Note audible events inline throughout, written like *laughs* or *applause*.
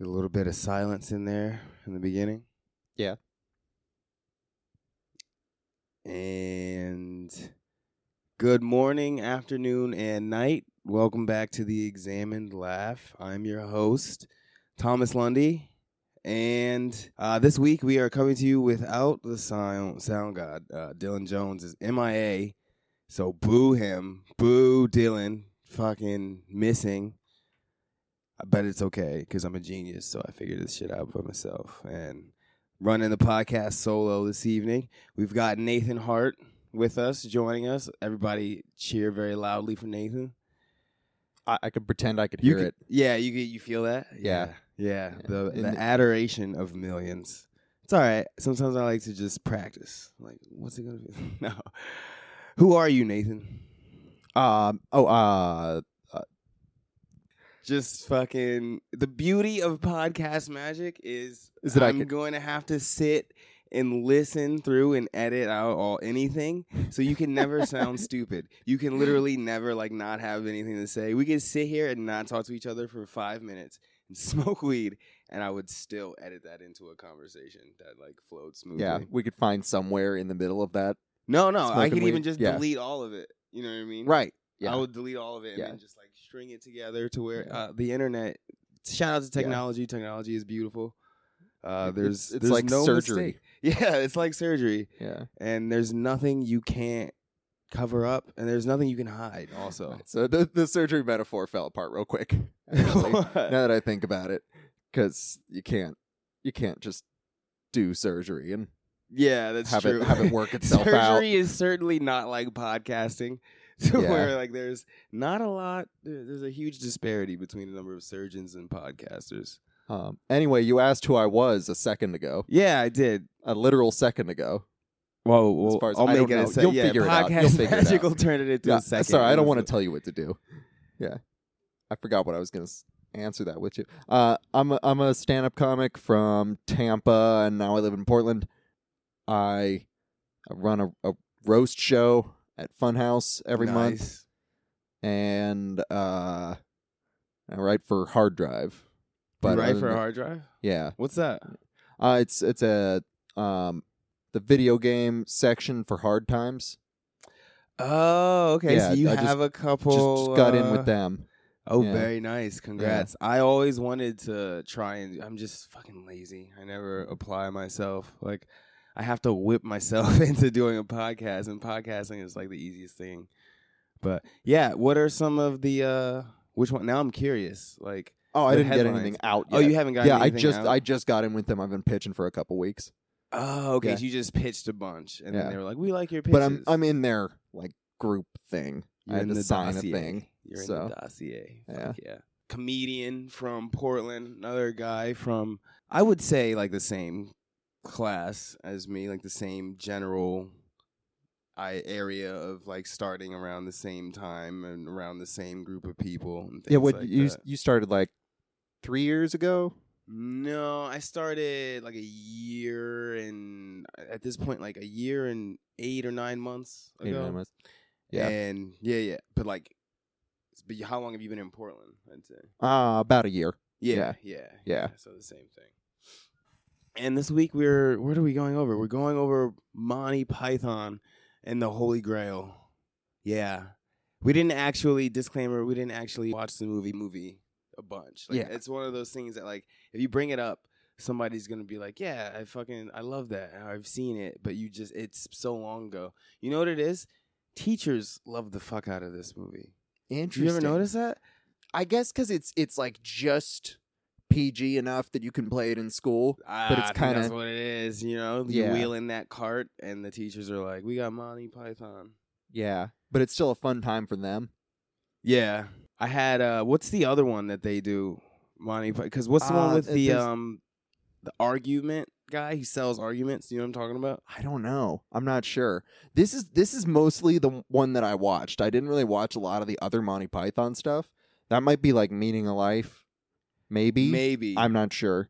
A little bit of silence in there in the beginning. Yeah. And good morning, afternoon, and night. Welcome back to the Examined Laugh. I'm your host, Thomas Lundy. And uh, this week we are coming to you without the sound, sound god. Uh, Dylan Jones is MIA. So boo him. Boo Dylan. Fucking missing. But it's okay because I'm a genius. So I figured this shit out by myself. And running the podcast solo this evening, we've got Nathan Hart with us, joining us. Everybody cheer very loudly for Nathan. I, I could pretend I could You hear can- it. Yeah, you you feel that? Yeah. Yeah. Yeah. The In the the- adoration of millions. It's all right. Sometimes I like to just practice. Like, what's it gonna be? *laughs* no. Who are you, Nathan? Um. Oh. Uh. Just fucking the beauty of podcast magic is Is that I'm going to have to sit and listen through and edit out all anything so you can never sound *laughs* stupid. You can literally never like not have anything to say. We could sit here and not talk to each other for 5 minutes and *laughs* smoke weed and I would still edit that into a conversation that like flowed smoothly. Yeah. We could find somewhere in the middle of that. No, no, I could even just Yeah. delete all of it. You know what I mean? Right. Yeah. I would delete all of it and Yeah. then just like string it together to where uh, the internet. Shout out to Yeah. technology. Technology is beautiful. Uh, there's it's, it's there's like no surgery. mistake. *laughs* Yeah, it's like surgery, Yeah. and there's nothing you can't cover up, and there's nothing you can hide. Also, Right, So the the surgery metaphor fell apart real quick. *laughs* Actually, now that I think about it, because you can't you can't just do surgery and yeah, that's have it- true. have it work *laughs* itself surgery out. is certainly not like podcasting. *laughs* To Yeah. where like there's not a lot. There's a huge disparity between the number of surgeons and podcasters. um. Anyway, you asked who I was a second ago, Yeah, I did. a literal second ago. Whoa, well, far as- I'll I make it know. a se- You'll yeah, figure it out. podcast You'll figure it magic out. will turn it into Yeah. a second. Sorry, I don't want to tell you what to do. Yeah, I forgot what I was going to answer that with you. Uh, I'm a, I'm a stand up comic from Tampa, and now I live in Portland. I, I run a, a roast show at Funhouse every month, and uh, I write for Hard Drive. But right other for a than- hard drive. yeah, What's that? uh, it's it's a um the video game section for Hard Times. Oh, okay. Yeah, so you I just- have a couple. Just, just got in uh, with them. Oh, Yeah. very nice. Congrats. I always wanted to try and I'm just fucking lazy. I never apply myself. Like I have to whip myself *laughs* into doing a podcast and podcasting is like the easiest thing. But yeah, what are some of the uh which one now I'm curious. Like Oh, I didn't get anything out. Yet. Oh, you haven't got yeah, I just out? I just got in with them. I've been pitching for a couple weeks, Oh, okay. Yeah. So you just pitched a bunch and Yeah. then they were like, "We like your pitches." but I'm I'm in their like group thing. You're I in had to the sign dossier. a thing. You're in the dossier. yeah. Fuck yeah. Comedian from Portland, another guy from I would say like the same class as me, like the same general I area of like starting around the same time and around the same group of people. And Yeah, what like you that. you started like three years ago? No, I started like a year and at this point like a year and eight or nine months ago. Eight or nine months. Yeah, And yeah, yeah. But like but how long have you been in Portland? I'd say. uh, about a year. Yeah, yeah, Yeah. So the same thing. And this week we're what are we going over? We're going over Monty Python and the Holy Grail. Yeah. We didn't actually disclaimer, we didn't actually watch the movie movie a bunch. Like, Yeah. It's one of those things that like if you bring it up, somebody's gonna be like, Yeah, I fucking I love that. I've seen it, but you just it's so long ago. You know what it is? Teachers love the fuck out of this movie. Interesting. You ever notice that? I guess because it's it's like just PG enough that you can play it in school. Ah, But it's kinda- what it is. You know, you Yeah. wheel in that cart, and the teachers are like, "We got Monty Python." Yeah, but it's still a fun time for them. Yeah, I had. uh What's the other one that they do? Monty Because what's the one Uh, with the there's- um the argument guy? He sells arguments. You know what I'm talking about? I don't know. I'm not sure. This is this is mostly the one that I watched. I didn't really watch a lot of the other Monty Python stuff. That might be like Meaning of Life, maybe. Maybe I'm not sure.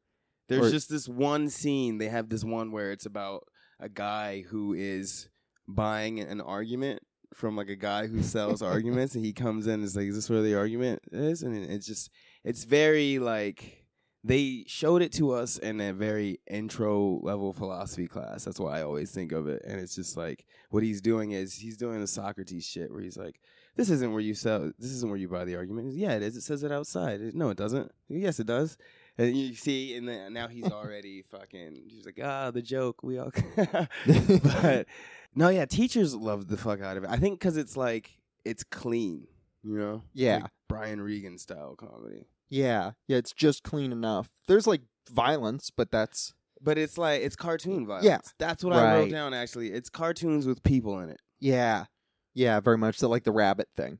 There's or- just this one scene. They have this one where it's about a guy who is buying an argument from like a guy who sells *laughs* arguments, and he comes in and is like, "Is this where the argument is?" And it's just, it's very like they showed it to us in a very intro level philosophy class. That's why I always think of it. And it's just like what he's doing is he's doing the Socrates shit where he's like, "This isn't where you sell. This isn't where you buy the argument." Yeah, it is. It says it outside. No, it doesn't. Yes, it does. And you see, and then now he's *laughs* already fucking. He's like, ah, the joke. We all. *laughs* *laughs* but no, yeah, teachers love the fuck out of it. I think because it's like it's clean, you know. Yeah. like Brian Regan style comedy. Yeah, yeah, it's just clean enough. There's like violence, but that's But it's like it's cartoon violence. Yeah. that's what I wrote Right. down. Actually, it's cartoons with people in it. yeah, yeah, very much so. Like the rabbit thing.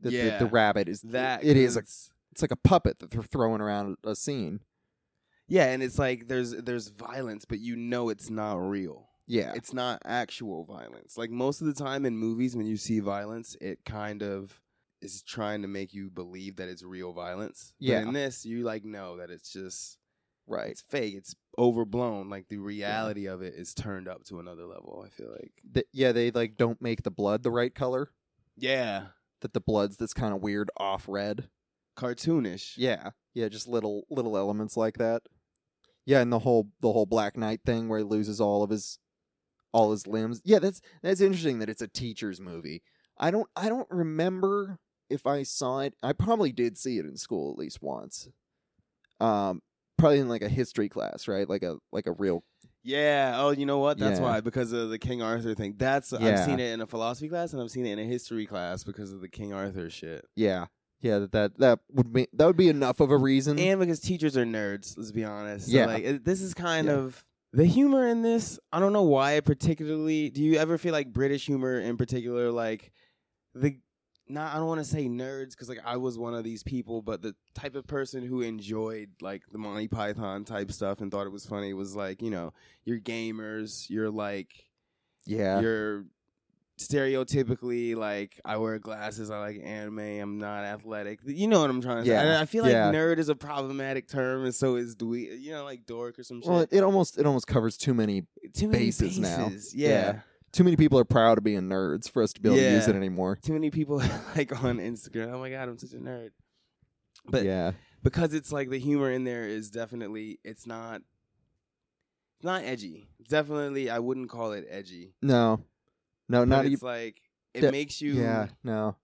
The, the, Yeah. the rabbit is That It is a, it's like a puppet that they're throwing around a scene. yeah, and it's like there's there's violence, but you know it's not real. Yeah, It's not actual violence. Like most of the time in movies, when you see violence, it kind of is trying to make you believe that it's real violence. Yeah. But in this, you like know that it's just right. it's fake. It's overblown. Like the reality of it is turned up to another level. I feel like. Th- yeah, they like don't make the blood the right color. Yeah. That the blood's this kind of weird off red. Cartoonish. Yeah, yeah, just little little elements like that. Yeah, and the whole the whole Black Knight thing where he loses all of his all his limbs. Yeah, that's that's interesting that it's a teacher's movie. I don't I don't remember if I saw it. I probably did see it in school at least once. Um, probably in like a history class, right? Like a like a real. Yeah. Oh, you know what? That's Yeah. why because of the King Arthur thing. That's Yeah. I've seen it in a philosophy class and I've seen it in a history class because of the King Arthur shit. Yeah, yeah. That that that would be that would be enough of a reason. And because teachers are nerds, let's be honest. So, Yeah. like it, this is kind Yeah. of the humor in this. I don't know why it particularly. Do you ever feel like British humor in particular, like the? Not, I don't want to say nerds because like I was one of these people, but the type of person who enjoyed like the Monty Python type stuff and thought it was funny was like you know you're gamers, you're like yeah, you're stereotypically like I wear glasses, I like anime, I'm not athletic. You know what I'm trying to say. Yeah, And I feel like yeah. nerd is a problematic term, and so is dweeb. You know, like dork or some shit. well, it, almost it almost covers too many Too many bases now. Yeah. Yeah. Too many people are proud of being nerds for us to be able to use it anymore. Too many people *laughs* like on Instagram. Oh my god, I'm such a nerd. But yeah, because it's like the humor in there is definitely it's not it's not edgy. Definitely I wouldn't call it edgy. no, no, But not it's even. like it that- makes you Yeah, no,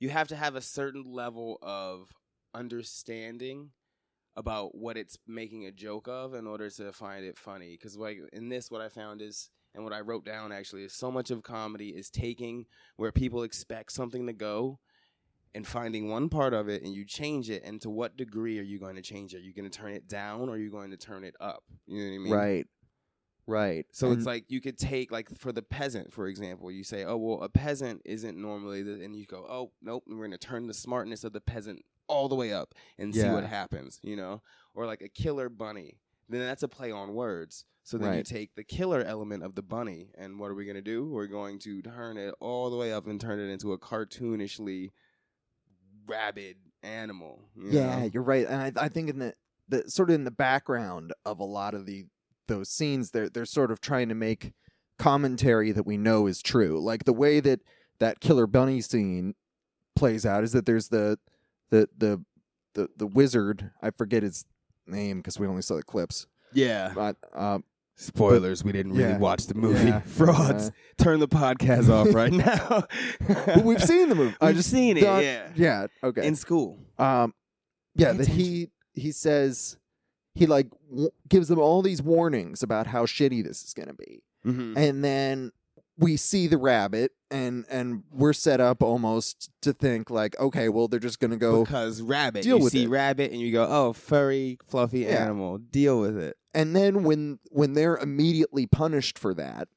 you have to have a certain level of understanding about what it's making a joke of in order to find it funny because like in this what i found is and what i wrote down actually is so much of comedy is taking where people expect something to go and finding one part of it and you change it. And to what degree are you going to change it? Are you going to turn it down or are you going to turn it up? You know what i mean? Right, right. so And- it's like you could take like for the peasant, for example, you say, "Oh well, a peasant isn't normally," the, and you go, "Oh nope, we're going to turn the smartness of the peasant all the way up and see what happens," you know, or like a killer bunny. Then that's a play on words. So then you take the killer element of the bunny, and what are we going to do? We're going to turn it all the way up and turn it into a cartoonishly rabid animal. you yeah, know? you're right. And I, I think in the, the sort of in the background of a lot of the those scenes, they're they're sort of trying to make commentary that we know is true. Like the way that that killer bunny scene plays out is that there's the the the the, the wizard. I forget his name because we only saw the clips. yeah. But um, Spoilers. we didn't really yeah. watch the movie. Yeah. *laughs* Frauds. Turn the podcast off right *laughs* now. but we've seen the movie. I *laughs* We've just seen it, yeah. Yeah. Okay. In school. Um, yeah, Pay that he he says he like w- gives them all these warnings about how shitty this is going to be, Mm-hmm. and then we see the rabbit, and and we're set up almost to think like, okay, well they're just going to go, because rabbit. deal you with see it. rabbit and you go, oh, furry, fluffy Yeah. animal. Deal with it. and then when when they're immediately punished for that.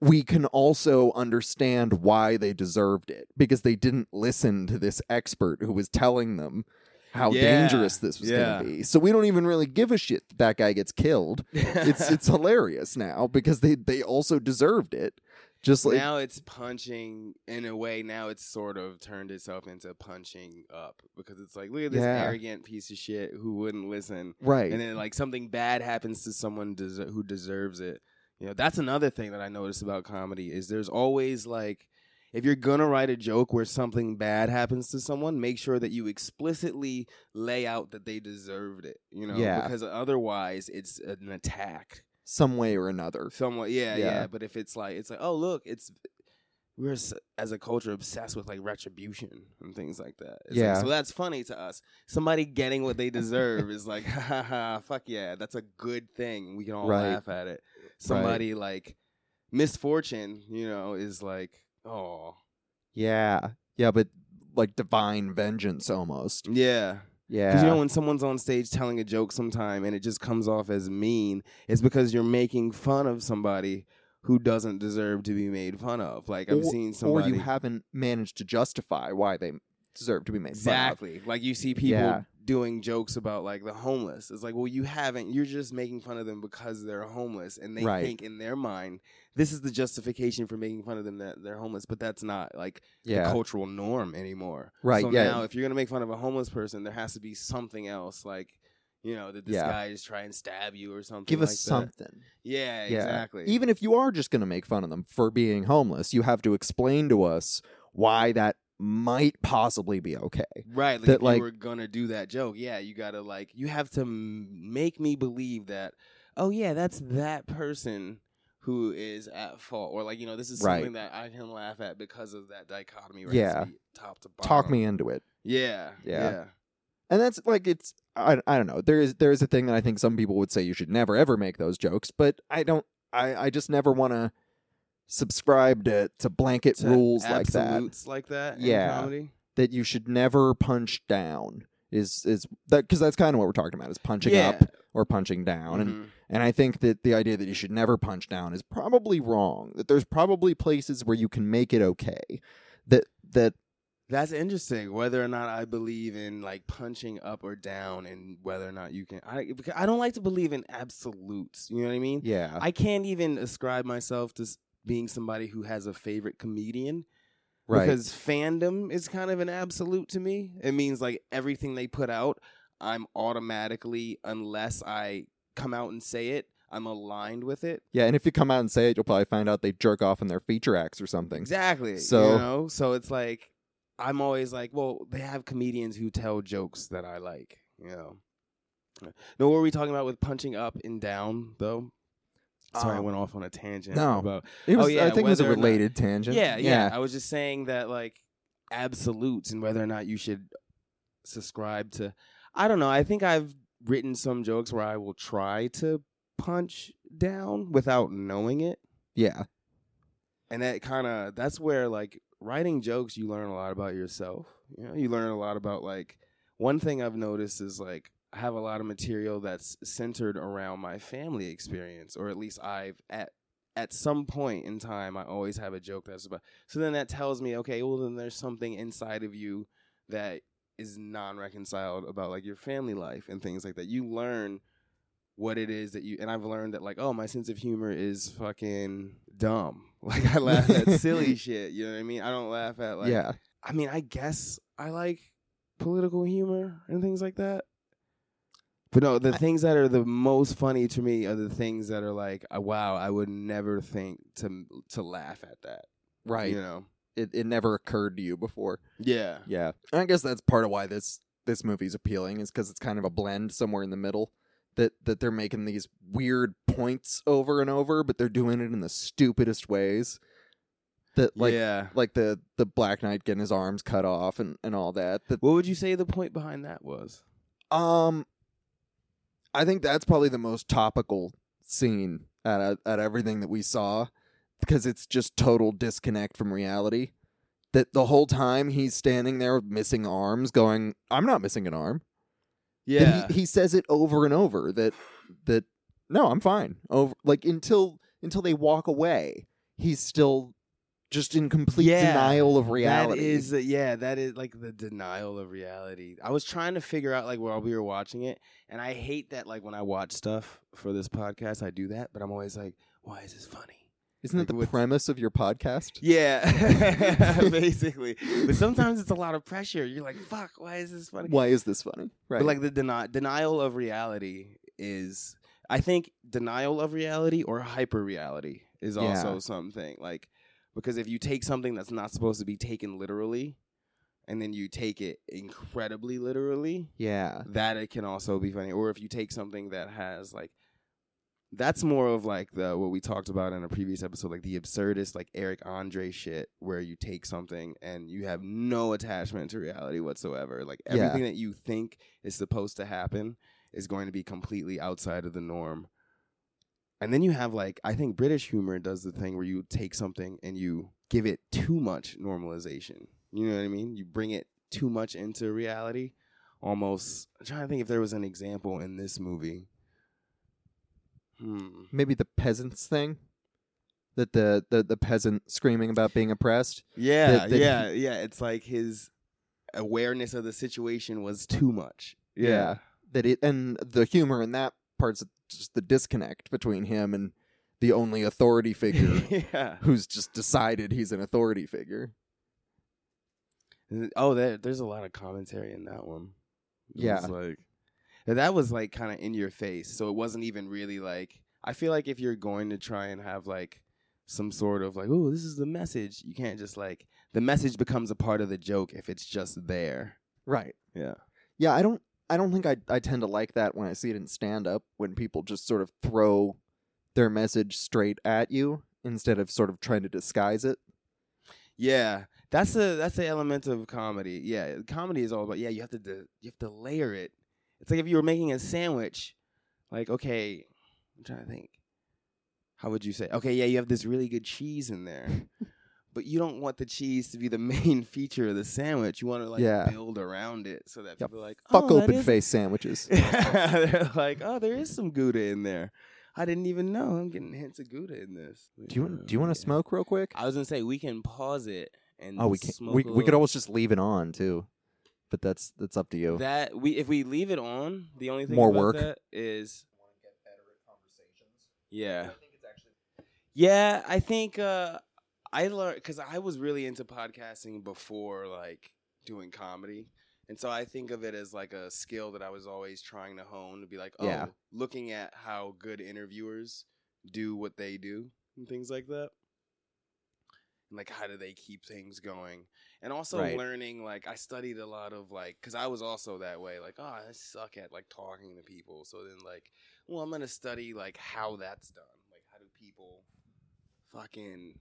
We can also understand why they deserved it because they didn't listen to this expert who was telling them how Yeah, dangerous this was yeah. going to be. So we don't even really give a shit that that guy gets killed. *laughs* it's it's hilarious now because they they also deserved it. Just like now it's punching in a way. Now it's sort of turned itself into punching up because it's like, look at this Yeah. arrogant piece of shit who wouldn't listen, right. and then like something bad happens to someone des- who deserves it. You know, that's another thing that I noticed about comedy is there's always like if you're gonna write a joke where something bad happens to someone, make sure that you explicitly lay out that they deserved it. You know, Yeah. because otherwise it's an attack. Some way or another. Somewhat, yeah, yeah, Yeah. But if it's like, it's like, oh look, it's we're s- as a culture obsessed with like retribution and things like that. It's like, Yeah. so that's funny to us. Somebody getting what they deserve is like, *laughs* ha ha ha, fuck yeah, that's a good thing. We can all Right. laugh at it. Somebody like misfortune, you know, is like, oh Yeah. Yeah, but like divine vengeance almost. yeah. Yeah. Because you know when someone's on stage telling a joke sometime and it just comes off as mean, it's because you're making fun of somebody who doesn't deserve to be made fun of. Like I've Or- seen or you haven't managed to justify why they deserve to be made fun of. exactly like you see people Yeah. Doing jokes about like the homeless. It's like, well, you haven't. You're just making fun of them because they're homeless, and they Right. think in their mind this is the justification for making fun of them that they're homeless. But that's not like the cultural norm anymore. Right, So yeah. now, if you're gonna make fun of a homeless person, there has to be something else, like you know, that this Yeah. guy is trying to stab you or something. Give like us that. something. Yeah, Yeah. exactly. Even if you are just going to make fun of them for being homeless, you have to explain to us why that might possibly be okay. right, like that, if like- you were gonna do that joke, yeah, you gotta like you have to m- make me believe that. Oh yeah, that's that person who is at fault, or like you know, this is Right. something that I can laugh at because of that dichotomy. Right? Yeah. Top to bottom. Talk me into it. Yeah, Yeah. yeah, And that's like it's I, I don't know. There is there is a thing that I think some people would say you should never ever make those jokes, but I don't I, I just never want to subscribe to to blanket To rules like that. absolutes like that. in Yeah. comedy. That you should never punch down is is that because that's kind of what we're talking about is punching yeah. up or punching down and Mhm. and I think that the idea that you should never punch down is probably wrong. That there's probably places where you can make it okay. That that That's interesting. Whether or not I believe in like punching up or down, and whether or not you can, I I don't like to believe in absolutes. You know what I mean? yeah I can't even ascribe myself to being somebody who has a favorite comedian right because fandom is kind of an absolute to me. It means like everything they put out, I'm automatically, unless I come out and say it, I'm aligned with it. yeah. And if you come out and say it, you'll probably find out they jerk off in their feature acts or something. Exactly. So- you know, so it's like I'm always like, well, they have comedians who tell jokes that I like. You know. No, what were we talking about with punching up and down though? Sorry, I Um, went off on a tangent. no. about It was, Oh, yeah, I think it was a or not- related tangent. yeah, yeah, I was just saying that like absolutes and whether or not you should subscribe to. I don't know. I think I've written some jokes where I will try to punch down without knowing it. yeah, and that kind of that's where like writing jokes you learn a lot about yourself you know you learn a lot about like one thing i've noticed is like i have a lot of material that's centered around my family experience or at least i've at at some point in time i always have a joke that's about so then that tells me okay well then there's something inside of you that is non-reconciled about like your family life and things like that. You learn what it is that you and I've learned that like oh my sense of humor is fucking dumb. *laughs* Like I laugh at silly *laughs* shit you know what I mean? I don't laugh at like yeah. I mean I guess I like political humor and things like that but no the things that are the most funny to me are the things that are like uh, wow I would never think to to laugh at that Right. you know It it never occurred to you before. yeah Yeah. And I guess that's part of why this this movie's appealing is because it's kind of a blend somewhere in the middle. That that they're making these weird points over and over, but they're doing it in the stupidest ways. That like yeah like the the Black Knight getting his arms cut off and and all that. That what would you say the point behind that was um, I think that's probably the most topical scene at at everything that we saw because it's just total disconnect from reality. That the whole time he's standing there missing arms, going, "I'm not missing an arm." yeah he, he says it over and over that that no, I'm fine. Over like until until they walk away, he's still just in complete Yeah, denial of reality. That is, the- yeah, that is like the denial of reality. I was trying to figure out like while we were watching it, and I hate that like when I watch stuff for this podcast, I do that, but I'm always like, why is this funny? Isn't that the with- premise of your podcast? Yeah, *laughs* *laughs* basically. But sometimes it's a lot of pressure. You're like, fuck, why is this funny? Why is this funny? Right. But like the deni- denial of reality is, I think denial of reality or hyper reality is also Yeah. something like because if you take something that's not supposed to be taken literally and then you take it incredibly literally Yeah. that it can also be funny or if you take something that has like that's more of like the what we talked about in a previous episode like the absurdist like Eric Andre shit where you take something and you have no attachment to reality whatsoever like Yeah. everything that you think is supposed to happen is going to be completely outside of the norm and then you have like I think British humor does the thing where you take something and you give it too much normalization. You know what I mean? You bring it too much into reality. Almost I'm trying to think if there was an example in this movie. Hmm. Maybe the peasants thing. That the, the, the peasant screaming about being oppressed. Yeah, That- that yeah, yeah. It's like his awareness of the situation was too much. Yeah. That it and the humor in that part's of just the disconnect between him and the only authority figure *laughs* yeah. who's just decided he's an authority figure. Oh, there, there's a lot of commentary in that one. It Yeah. was like that was like kind of in your face, so it wasn't even really like. I feel like if you're going to try and have like some sort of like, oh, this is the message, you can't just like the message becomes a part of the joke if it's just there. Right. Yeah. Yeah, I don't I don't think I I tend to like that when I see it in stand up when people just sort of throw their message straight at you instead of sort of trying to disguise it. Yeah, that's the that's the element of comedy. Yeah, comedy is all about yeah. You have to de- you have to layer it. It's like if you were making a sandwich, like okay, I'm trying to think. How would you say? Okay, yeah, you have this really good cheese in there, *laughs* but you don't want the cheese to be the *laughs* main feature of the sandwich. You want to like Yeah. build around it so that Yeah, people are like Fuck oh, that open is- face sandwiches. *laughs* They're like, oh, there is some Gouda in there. I didn't even know. I'm getting hints of Gouda in this. Do you want do you want to Yeah. smoke real quick? I was gonna say we can pause it and Oh, we can smoke we a we could little- always just leave it on too. But that's that's up to you. that we if we leave it on. The only thing More about work. that is yeah yeah. I think uh, I learned because I was really into podcasting before like doing comedy. And so I think of it as like a skill that I was always trying to hone to be like, oh, Yeah. looking at how good interviewers do what they do and things like that. And like, how do they keep things going? And also Right. learning, like, I studied a lot of like, because I was also that way, like, oh, I suck at like talking to people. So then, like, well, I'm going to study like how that's done. Like, how do people fucking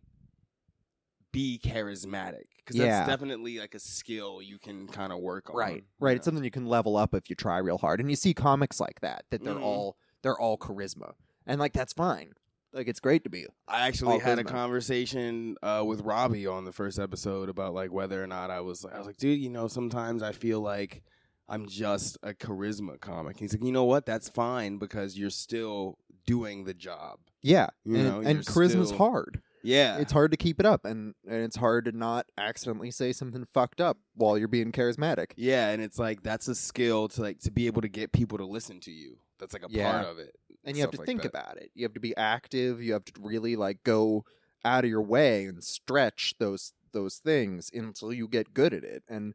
be charismatic? Because Yeah. that's definitely like a skill you can kind of work on. Right. Right. It's something you can level up if you try real hard. And you see comics like that that they're Mhm. all they're all charisma. And like that's fine. Like it's great to be. I actually all had a charisma. conversation uh, with Robbie on the first episode about like whether or not I was. I was like, dude, you know, sometimes I feel like I'm just a charisma comic. He's like, you know what? That's fine because you're still doing the job. Yeah. You and know, and you're charisma's still- hard. Yeah, It's hard to keep it up and, and it's hard to not accidentally say something fucked up while you're being charismatic. yeah, and it's like that's a skill to like to be able to get people to listen to you. That's like a Yeah. part of it. And you have to like think that. about it. You have to be active. You have to really like go out of your way and stretch those those things until you get good at it. And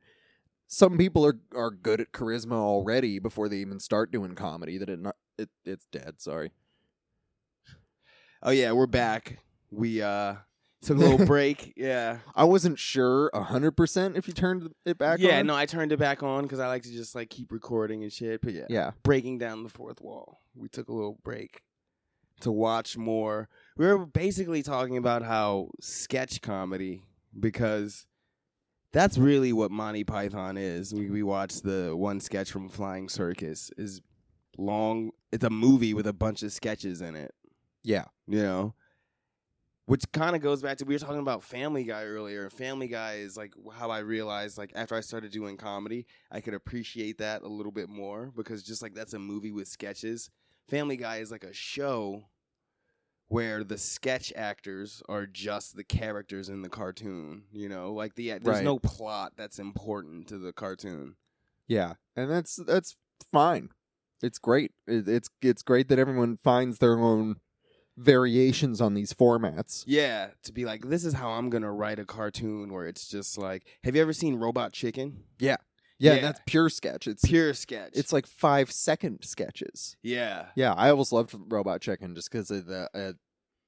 some people are are good at charisma already before they even start doing comedy. That it not it it's dead. Sorry. Oh yeah, we're back. We uh took a little *laughs* break. Yeah. I wasn't sure hundred percent if you turned it back. On. Yeah, on. no, I turned it back on because I like to just like keep recording and shit. But yeah, Yeah. breaking down the fourth wall. We took a little break to watch more. We were basically talking about how sketch comedy because that's really what Monty Python is. We we watched the one sketch from Flying Circus is long. It's a movie with a bunch of sketches in it. Yeah. You know. Which kind of goes back to we were talking about Family Guy earlier. Family Guy is like how I realized like after I started doing comedy, I could appreciate that a little bit more because just like that's a movie with sketches. Family Guy is like a show where the sketch actors are just the characters in the cartoon, you know? Like the there's Right. no plot that's important to the cartoon. Yeah, and that's that's fine. It's great. It, it's it's great that everyone finds their own variations on these formats. Yeah, to be like this is how I'm to write a cartoon where it's just like Have you ever seen Robot Chicken? Yeah, Yeah. that's pure sketch. It's Pure sketch. it's like five second sketches. yeah. Yeah, I always loved Robot Chicken just because of the uh,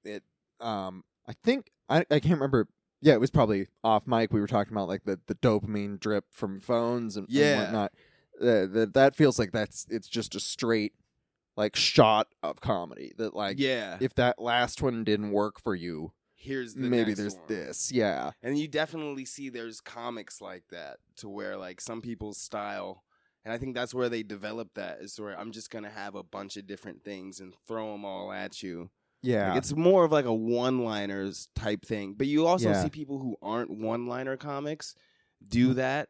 it. Um, I think I I can't remember yeah, it was probably off mic. We were talking about like the, the dopamine drip from phones and, and Yeah. whatnot. Uh, that that feels like that's it's just a straight like shot of comedy. That like yeah. if that last one didn't work for you, Here's the maybe there's one. this. Yeah, And you definitely see there's comics like that to where like some people's style and I think that's where they develop that is where I'm just gonna have a bunch of different things and throw them all at you. yeah, Like, it's more of like a one-liners type thing. But you also Yeah. see people who aren't one-liner comics do mm. that,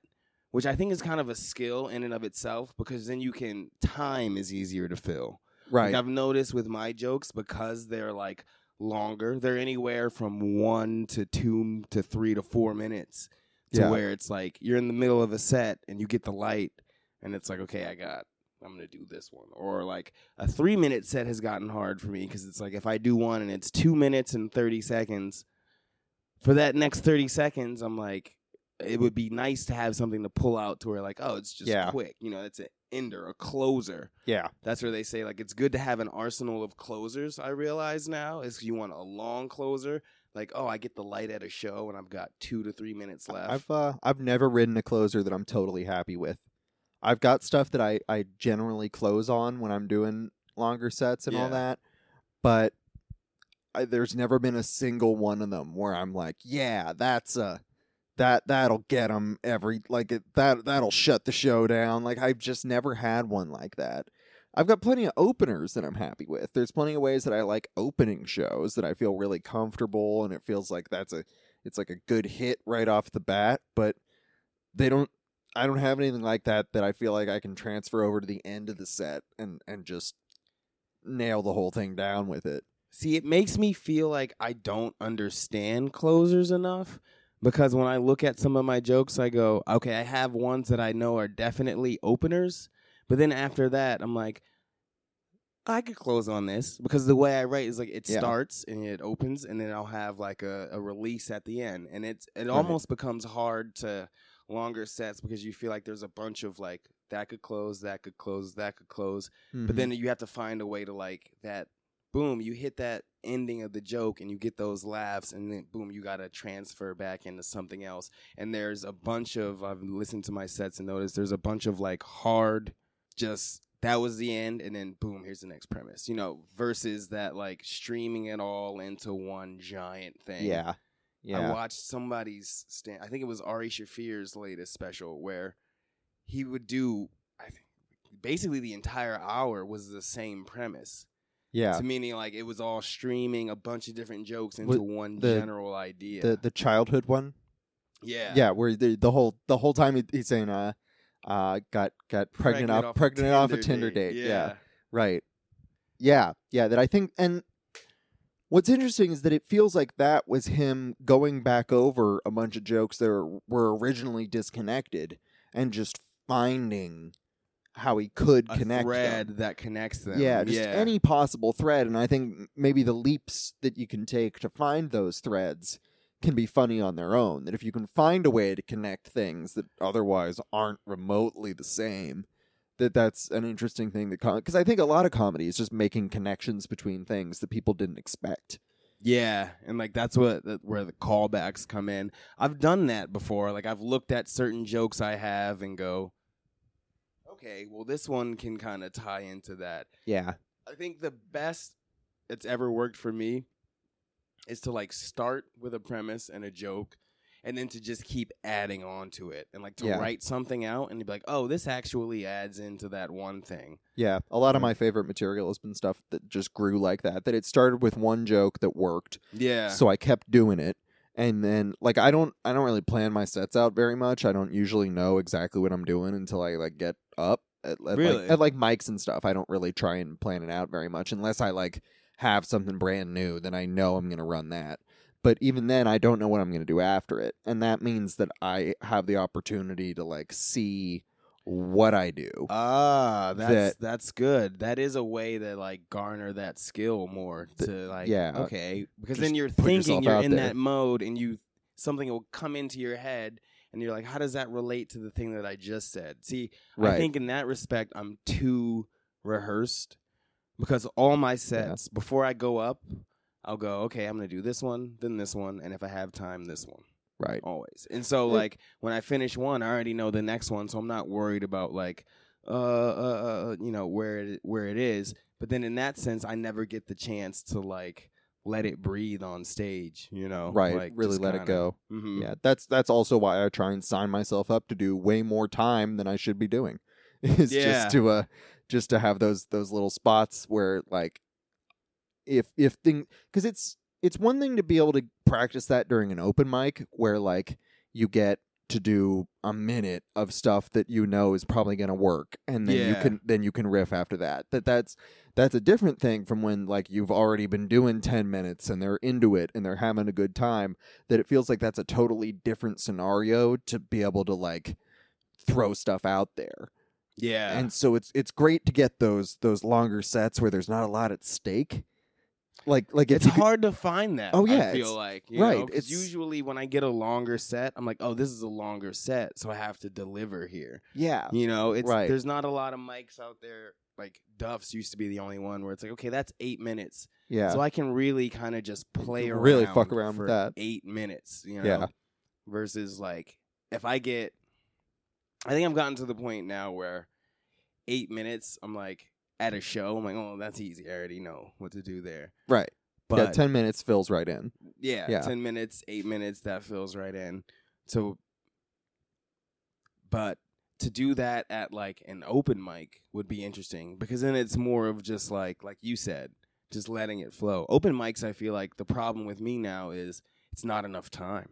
which I think is kind of a skill in and of itself because then you can time is easier to fill. right. Like I've noticed with my jokes because they're like longer, they're anywhere from one to two to three to four minutes to Yeah. where it's like you're in the middle of a set and you get the light and it's like, okay, I got, I'm going to do this one. Or like a three minute set has gotten hard for me because it's like if I do one and it's two minutes and 30 seconds, for that next 30 seconds, I'm like, it would be nice to have something to pull out to where like, oh, it's just Yeah. quick. You know, it's an ender, a closer yeah, that's where they say like it's good to have an arsenal of closers. I realize now is you want a long closer. Like oh, I get the light at a show and I've got two to three minutes left. I've uh, I've never written a closer that I'm totally happy with. I've got stuff that I, I generally close on when I'm doing longer sets and all Yeah. that, but I, there's never been a single one of them where I'm like, yeah, that's a that that'll get them every like it, that that'll shut the show down. Like I've just never had one like that. I've got plenty of openers that I'm happy with. There's plenty of ways that I like opening shows that I feel really comfortable and it feels like that's a it's like a good hit right off the bat, but they don't I don't have anything like that that I feel like I can transfer over to the end of the set and and just nail the whole thing down with it. See, it makes me feel like I don't understand closers enough because when I look at some of my jokes, I go, okay, I have ones that I know are definitely openers, but then after that, I'm like. I could close on this because the way I write is like it Yeah. starts and it opens and then I'll have like a, a release at the end and it's it Right. almost becomes hard to longer sets because you feel like there's a bunch of like that could close, that could close, that could close, Mm-hmm. but then you have to find a way to like that boom you hit that ending of the joke and you get those laughs and then boom you got to transfer back into something else and there's a bunch of i've listened to my sets and noticed there's a bunch of like hard just that was the end and then boom here's the next premise you know versus that like streaming it all into one giant thing yeah. Yeah i watched somebody's stand. I think it was Ari Shaffir's latest special where he would do. I think basically the entire hour was the same premise. Yeah. To meaning like it was all streaming a bunch of different jokes into one the- general idea. The the childhood one? yeah. Yeah, where the the whole the whole time he, he's saying uh uh got got pregnant, off, pregnant off a Tinder date. date. yeah. Right. Yeah, yeah, that I think and what's interesting is that it feels like that was him going back over a bunch of jokes that were originally disconnected and just finding how he could A connect them. thread that connects them. Yeah, just any possible thread. And I think maybe the leaps that you can take to find those threads can be funny on their own. That if you can find a way to connect things that otherwise aren't remotely the same, that that's an interesting thing to because I think a lot of comedy is just making connections between things that people didn't expect. Yeah, and like that's what that- where the callbacks come in. I've done that before. Like I've looked at certain jokes I have and go, okay, well this one can kind of tie into that. Yeah, I think the best that's ever worked for me is to like start with a premise and a joke and then to just keep adding on to it and like to Yeah. write something out and be like, "Oh, this actually adds into that one thing." yeah. A lot of my favorite material has been stuff that just grew like that. That it started with one joke that worked, Yeah. so I kept doing it. And then like I don't I don't really plan my sets out very much. I don't usually know exactly what I'm doing until I like get up at, at Really? like at like mics and stuff. I don't really try and plan it out very much unless I like have something brand new, then I know I'm going to run that. But even then I don't know what I'm going to do after it. And that means that I have the opportunity to like see what I do. Ah, that's that- that's good. That is a way to like garner that skill more to like yeah. okay because then you're thinking you're in there. that mode and you something will come into your head and you're like how does that relate to the thing that I just said? See, I think in that respect I'm too rehearsed because all my sets before I go up I'll go, okay, I'm gonna do this one, then this one, and if I have time, this one. Right. Always. And so Yeah. like when I finish one, I already know the next one, so I'm not worried about like uh uh, uh you know where it where it is. But then in that sense, I never get the chance to like let it breathe on stage, you know? Right. Like, really let it kinda- go. Mhm. Yeah, that's that's also why I try and sign myself up to do way more time than I should be doing. *laughs* Is Yeah. just to uh just to have those those little spots where like if if thing because it's it's one thing to be able to practice that during an open mic where like you get to do a minute of stuff that you know is probably going to work and then you can then you can riff after that. That that's that's a different thing from when like you've already been doing 10 minutes and they're into it and they're having a good time that it feels like that's a totally different scenario to be able to like throw stuff out there. Yeah. and so it's it's great to get those those longer sets where there's not a lot at stake like like it's you could- hard to find that. Oh, yeah, I feel like right, know, it's- usually when I get a longer set, I'm like, oh, this is a longer set, so I have to deliver here. yeah You know, it's Right. there's not a lot of mics out there. Like Duff's used to be the only one where it's like, okay, that's eight minutes, yeah so I can really kind of just play around, Really fuck around for with that. eight minutes. You know, Yeah. versus like if I get, I think I've gotten to the point now where eight minutes, I'm like at a show, I'm like, oh, that's easy. I already know what to do there. right But yeah 10 minutes fills right in yeah, Yeah. 10 minutes, 8 minutes that fills right in. So but to do that at like an open mic would be interesting because then it's more of just like like you said, just letting it flow. Open mics I feel like the problem with me now is it's not enough time.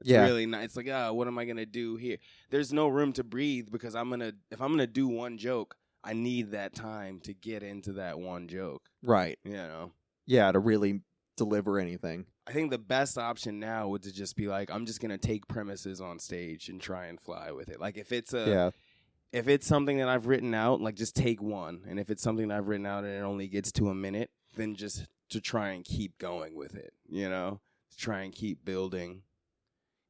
It's Yeah. really not. It's like, oh, what am I gonna do here? There's no room to breathe because I'm gonna if I'm gonna do one joke, I need that time to get into that one joke. right You know. yeah to really deliver anything I think the best option now would to just be like, I'm just gonna take premises on stage and try and fly with it. Like if it's a yeah if it's something that I've written out, like just take one. And if it's something that I've written out and it only gets to a minute, then just to try and keep going with it, you know? To try and keep building.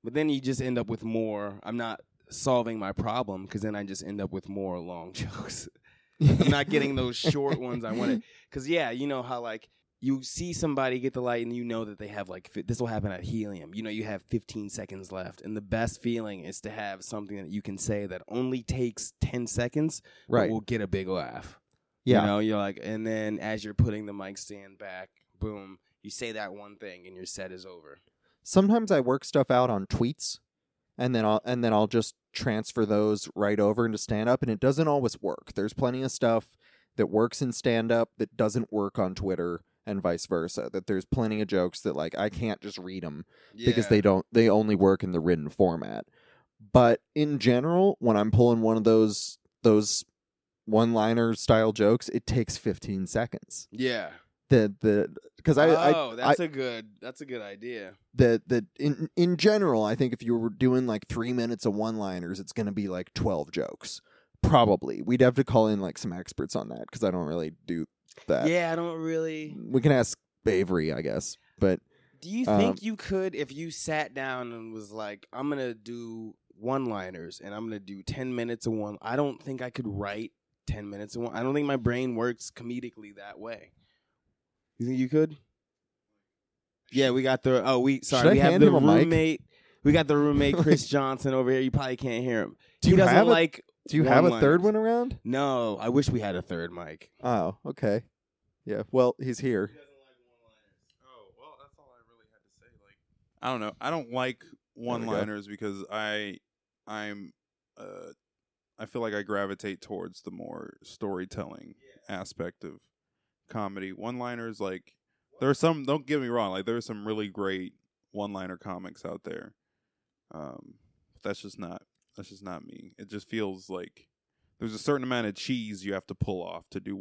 But then you just end up with more. I'm not solving my problem because then I just end up with more long *laughs* jokes. I'm not *laughs* getting those short ones I wanted. Because yeah, you know how like you see somebody get the light and you know that they have like this will happen at helium. You know you have 15 seconds left, and the best feeling is to have something that you can say that only takes 10 seconds, right will get a big laugh. yeah You know, you're like, and then as you're putting the mic stand back, boom, you say that one thing and your set is over. sometimes I work stuff out on tweets and then I'll and then I'll just transfer those right over into stand up and it doesn't always work. There's plenty of stuff that works in stand up that doesn't work on Twitter and vice versa. That there's plenty of jokes that like I can't just read them because they don't they only work in the written format. But in general, when I'm pulling one of those those one-liner style jokes, it takes 15 seconds. yeah. The the because I, I oh, that's a good that's a good idea. that that in in general, I think if you were doing like three minutes of one liners, it's gonna be like twelve jokes. Probably. We'd have to call in like some experts on that because I don't really do that. Yeah, I don't really. We can ask Avery, I guess. But Do you Um, think you could, if you sat down and was like, I'm gonna do one liners and I'm gonna do ten minutes of one? I don't think I could write ten minutes of one. I don't think my brain works comedically that way. You think you could? Yeah, we got the. Oh, we sorry. Should I we have hand the him a mic? roommate. We got the roommate *laughs* Chris Johnson over here. You probably can't hear him. Do he you doesn't have a- like. do you have a third one-liners. one around? No, I wish we had a third mic. Oh, okay. Yeah. Well, he's here. Oh well, that's all I really had to say. Like, I don't know. I don't like one-liners because I, I'm, uh, I feel like I gravitate towards the more storytelling aspect of comedy. One-liners, like, there are some. Don't get me wrong. Like, there are some really great one-liner comics out there. Um, that's just not. That's just not me. It just feels like there's a certain amount of cheese you have to pull off to do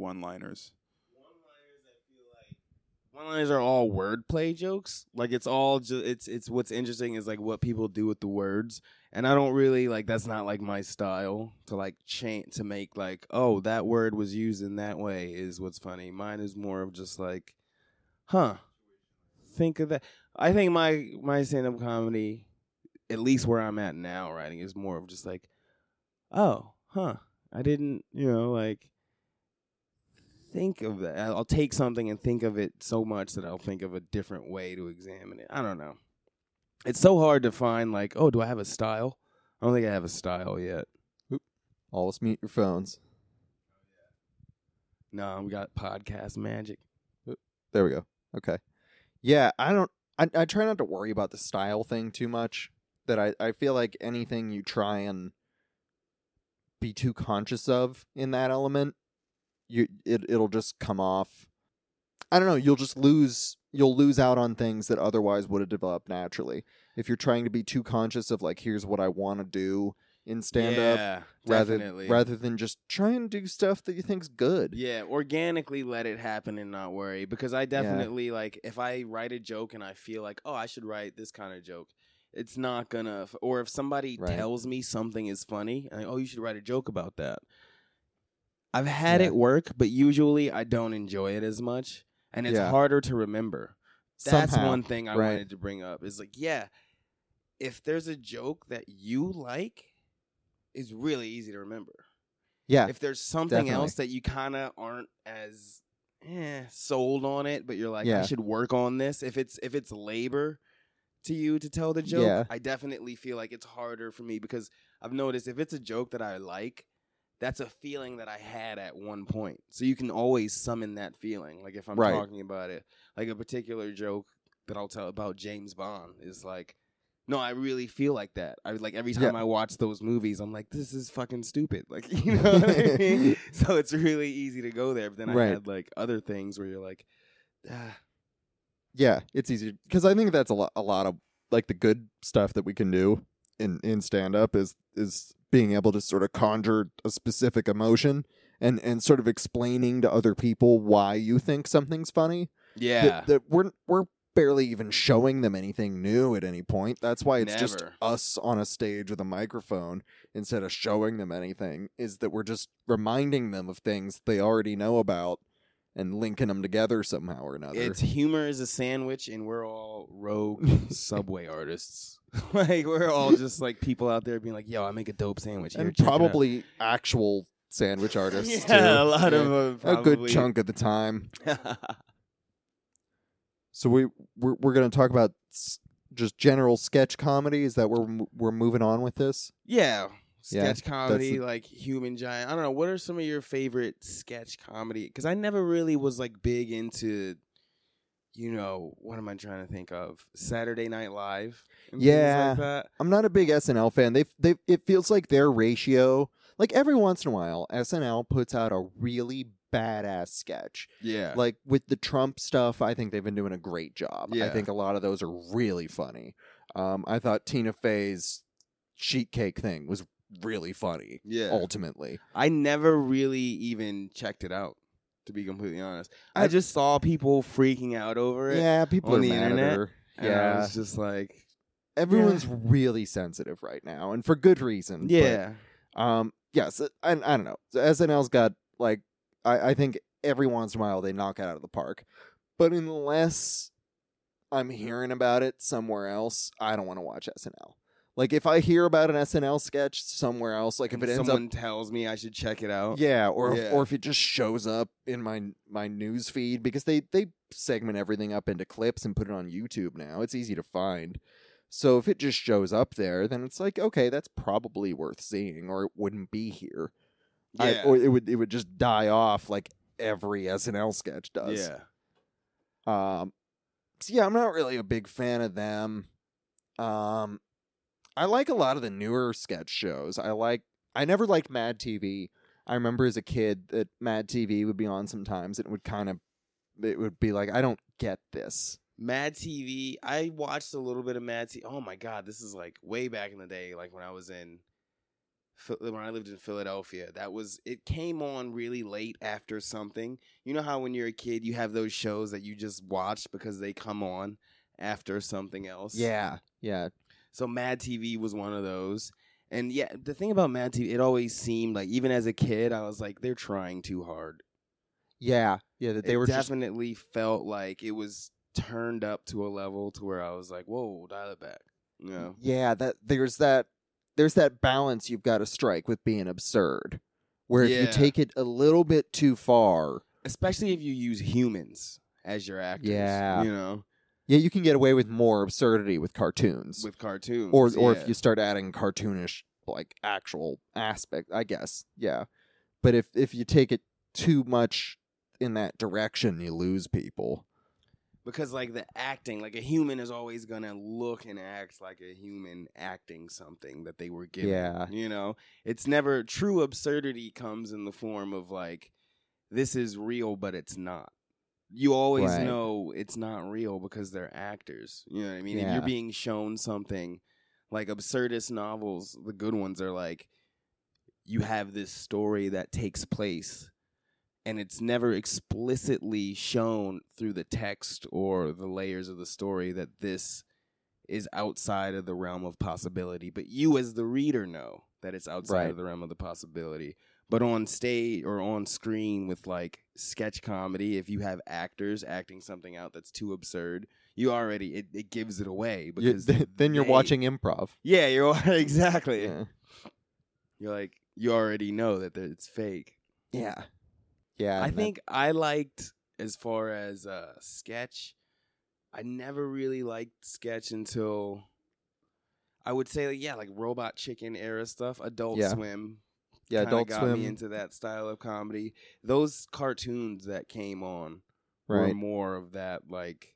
one-liners. One-liners are all wordplay jokes. Like it's all just it's it's what's interesting is like what people do with the words, and I don't really like that's not like my style to like chant to make like oh that word was used in that way is what's funny. Mine is more of just like, huh, think of that. I think my my stand up comedy, at least where I'm at now, writing is more of just like, oh, huh, I didn't, you know, like think of that. I'll take something and think of it so much that I'll think of a different way to examine it. I don't know. It's so hard to find like, oh, do I have a style? I don't think I have a style yet. Always mute your phones. No, we got podcast magic. There we go. Okay. Yeah, I don't. I I try not to worry about the style thing too much. That I I feel like anything you try and be too conscious of in that element, you it it'll just come off. I don't know. You'll just lose. You'll lose out on things that otherwise would have developed naturally. If you're trying to be too conscious of like, here's what I want to do in stand up, yeah, rather definitely. rather than just try and do stuff that you think's good. Yeah, organically let it happen and not worry. Because I definitely like if I write a joke and I feel like, oh, I should write this kind of joke. It's not gonna. Or if somebody Right. tells me something is funny, and oh, you should write a joke about that. I've had Yeah. it work, but usually I don't enjoy it as much, and it's Yeah. harder to remember. That's Somehow, one thing I right. wanted to bring up. Is like, yeah, if there's a joke that you like, it's really easy to remember Yeah, if there's something definitely. else that you kind of aren't as eh, sold on it, but you're like, Yeah. I should work on this. If it's if it's labor to you to tell the joke, Yeah. I definitely feel like it's harder for me because I've noticed if it's a joke that I like, that's a feeling that I had at one point. So you can always summon that feeling. Like if I'm Right. talking about it, like a particular joke that I'll tell about James Bond is like. No, I really feel like that. I like every time Yeah. I watch those movies, I'm like, this is fucking stupid. Like, *laughs* you *laughs* know what I mean? so it's really easy to go there. But then I had like other things where you're like, ah, yeah, it's easy because I think that's a lot. A lot of like the good stuff that we can do in in stand up is is being able to sort of conjure a specific emotion and and sort of explaining to other people why you think something's funny. yeah, That, that we're we're barely even showing them anything new at any point. That's why it's just us on a stage with a microphone instead of showing them anything. Is that we're just reminding them of things they already know about and linking them together somehow or another. it's humor is a sandwich, and we're all rogue *laughs* subway artists. *laughs* like we're all just like people out there being like, "Yo, I make a dope sandwich." Here, and check it out." probably actual sandwich *laughs* artists yeah, too. a lot Yeah. of them. a good chunk of the time. So we we're, we're going to talk about s- just general sketch comedy. Is that where we're, we're moving on with this? yeah, Yeah, sketch comedy, like Human Giant. I don't know. What are some of your favorite sketch comedy? Because I never really was like big into. You know what am I trying to think of? Saturday Night Live. and Yeah. like that. I'm not a big SNL fan. They they it feels like their ratio. Like every once in a while, SNL puts out a really badass sketch. Yeah. Like with the Trump stuff, I think they've been doing a great job. Yeah. I think a lot of those are really funny. Um, I thought Tina Fey's sheet cake thing was really funny. yeah. Ultimately, I never really even checked it out, to be completely honest. I, I- just saw people freaking out over it. yeah, people on the internet. Yeah, It's just like, everyone's really sensitive right now, and for good reason. but, yeah. um. Yes. And I don't know. SNL's got like I I think every once in a while they knock it out of the park, but unless I'm hearing about it somewhere else, I don't want to watch SNL. Like if I hear about an SNL sketch somewhere else, like if it ends someone up tells me I should check it out. yeah, or Yeah. If, or if it just shows up in my my news feed because they they segment everything up into clips and put it on YouTube now. It's easy to find. So if it just shows up there, then it's like okay, that's probably worth seeing, or it wouldn't be here. I- Yeah. or it would it would just die off like every SNL sketch does. yeah. Um, so yeah, I'm not really a big fan of them. Um, I like a lot of the newer sketch shows. I like. I never liked Mad TV. I remember as a kid that Mad TV would be on sometimes, and it would kind of, it would be like, I don't get this. Mad TV. I watched a little bit of Mad TV. Oh my god, this is like way back in the day, like when I was in when I lived in Philadelphia. That was it came on really late after something. You know how when you're a kid you have those shows that you just watch because they come on after something else. Yeah, yeah, So Mad TV was one of those. And yeah, the thing about Mad TV, it always seemed like even as a kid, I was like, they're trying too hard. yeah, yeah. That they it were just definitely felt like it was turned up to a level to where I was like, whoa, dial it back. You know? yeah. That there's that there's that balance you've got to strike with being absurd, where if you take it a little bit too far, especially if you use humans as your actors. Yeah. you know, Yeah, you can get away with more absurdity with cartoons, with cartoons, or or yeah. if you start adding cartoonish like actual aspect, I guess. Yeah, but if if you take it too much in that direction, you lose people. because like the acting, like a human is always gonna look and act like a human acting something that they were given. Yeah. you know, it's never true absurdity comes in the form of like this is real, but it's not. You always Right. know it's not real because they're actors. You know what I mean? If Yeah. you're being shown something like absurdist novels, the good ones are like you have this story that takes place and it's never explicitly shown through the text or the layers of the story that this is outside of the realm of possibility but you as the reader know that it's outside Right. of the realm of the possibility but on stage or on screen with like sketch comedy if you have actors acting something out that's too absurd you already it, it gives it away because *laughs* then you're they- watching improv. yeah you're *laughs* exactly Yeah. you're like you already know that it's fake Yeah. Yeah. I and that- think I liked as far as uh sketch. I never really liked sketch until I would say like, yeah, like Robot Chicken era stuff, Adult Yeah. Swim. Yeah, kinda Adult got Swim. me into that style of comedy. Those cartoons that came on were right. more of that like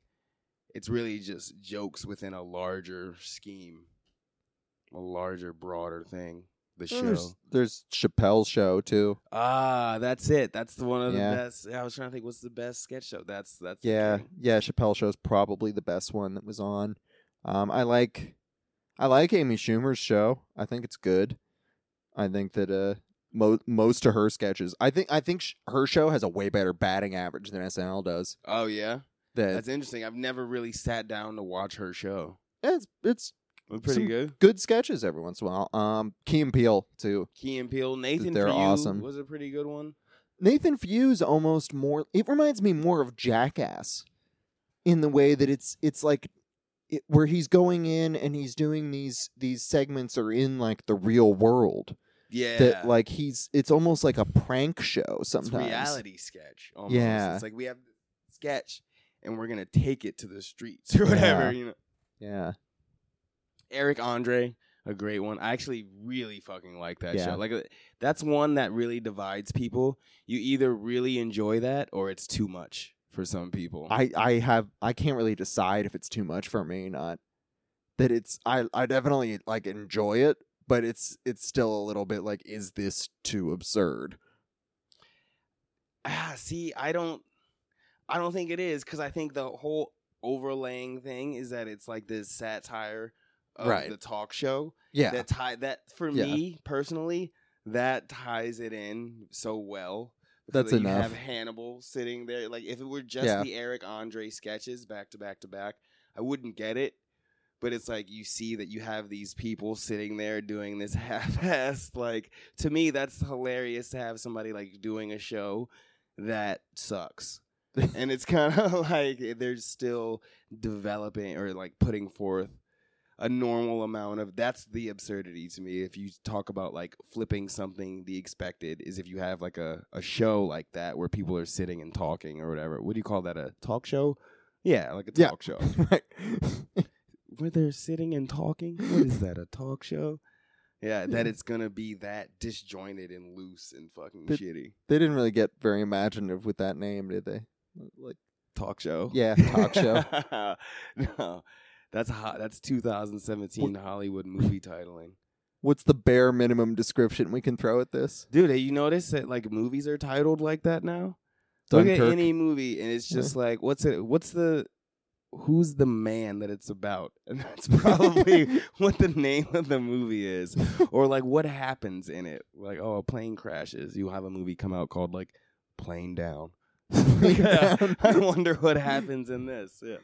it's really just jokes within a larger scheme, a larger, broader thing. The show. There's, there's Chappelle's show too. Ah, that's it. That's the one of the best. Yeah. I was trying to think, what's the best sketch show? That's that's the Yeah, thing. yeah. Chappelle show's probably the best one that was on. Um, I like, I like Amy Schumer's show. I think it's good. I think that uh, mo- most of her sketches. I think I think sh- her show has a way better batting average than SNL does. Oh yeah, That that's interesting. I've never really sat down to watch her show. it's it's It pretty good. good sketches every once in a while. Um, Key and Peele too. Key and Peele, Nathan They're awesome. was a pretty good one. Nathan Few's almost more. It reminds me more of Jackass, in the way that it's it's like it, where he's going in and he's doing these these segments are in like the real world. Yeah, That like he's it's almost like a prank show it's sometimes. reality sketch. Almost. Yeah. it's like we have sketch and we're gonna take it to the streets *laughs* or whatever. Yeah. You know, Yeah, Eric Andre, a great one. I actually really fucking like that Yeah. show. Like uh, that's one that really divides people. You either really enjoy that or it's too much for some people. I I have I can't really decide if it's too much for me. Not that it's I I definitely like enjoy it, but it's it's still a little bit like is this too absurd? ah, see, I don't, I don't think it is because I think the whole overlaying thing is that it's like this satire of Right. the talk show. Yeah, That tie that for Yeah. me personally, that ties it in so well. That's Because you enough. have Hannibal sitting there. Like if it were just Yeah. the Eric Andre sketches back to back to back, I wouldn't get it. But it's like you see that you have these people sitting there doing this *laughs* half-assed. Like to me, that's hilarious to have somebody like doing a show that sucks, *laughs* and it's kind of *laughs* like eh, they're still developing or like putting forth a normal amount of that's the absurdity to me. If you talk about like flipping something the expected is if you have like a, a show like that where people are sitting and talking or whatever. What do you call that? A talk show? Yeah like a Yeah. talk show. *laughs* Right. *laughs* where they're sitting and talking? What is that a talk show? Yeah that it's gonna be that disjointed and loose and fucking But- shitty. They didn't really get very imaginative with that name, did they? Like, talk show? Yeah, talk show. *laughs* no that's hot that's 2017 hollywood movie titling What's the bare minimum description we can throw at this? Dude, you notice that like movies are titled like that now? Look Dunkirk. at any movie and it's just like what's it what's the who's the man that it's about? *laughs* And that's *laughs* probably what the name of the movie is. Or like what happens in it. Like, oh, a plane crashes. You have a movie come out called like Plane Down. *laughs* Yeah, Down. I wonder what happens in this. Yeah.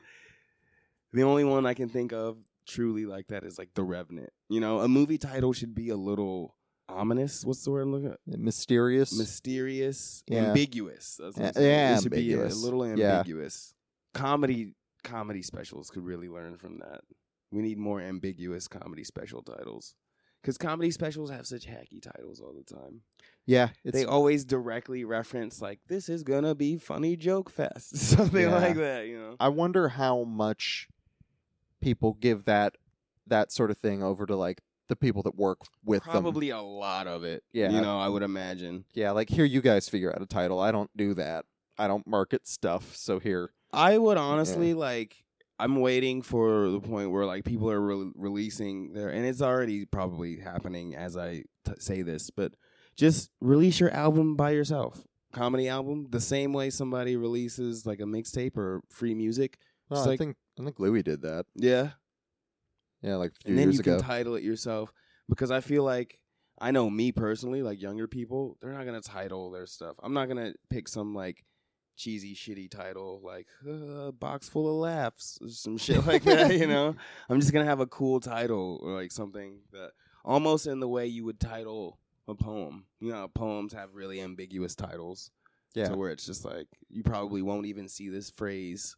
The only one I can think of truly like that is like The Revenant. You know, a movie title should be a little ominous. What's the word I'm looking at? Mysterious. mysterious, Yeah. ambiguous. That's what I'm Yeah, yeah, it should be a, ambiguous. little Yeah. ambiguous. Comedy comedy specials could really learn from that. We need more ambiguous comedy special titles. because comedy specials have such hacky titles all the time. Yeah, it's they always directly reference like this is gonna be funny joke fest, *laughs* something Yeah. like that. You know. I wonder how much people give that that sort of thing over to like the people that work with them. Probably a lot of it. Yeah. You know, I would imagine. Yeah, like here you guys figure out a title. I don't do that. I don't market stuff. So here, I would honestly like. I'm waiting for the point where like people are re- releasing their, and it's already probably happening as I t- say this, but just release your album by yourself, comedy album, the same way somebody releases like a mixtape or free music. well, Just I like- think I think Louis did that. Yeah, Yeah, like a few and then years you ago. can title it yourself because I feel like I know me personally, like younger people, they're not gonna title their stuff. I'm not gonna pick some like cheesy, shitty title like uh, "Box Full of Laughs" or some shit *laughs* like that. you know, *laughs* I'm just gonna have a cool title or like something that almost in the way you would title a poem. You know, poems have really ambiguous titles. yeah, To where it's just like you probably won't even see this phrase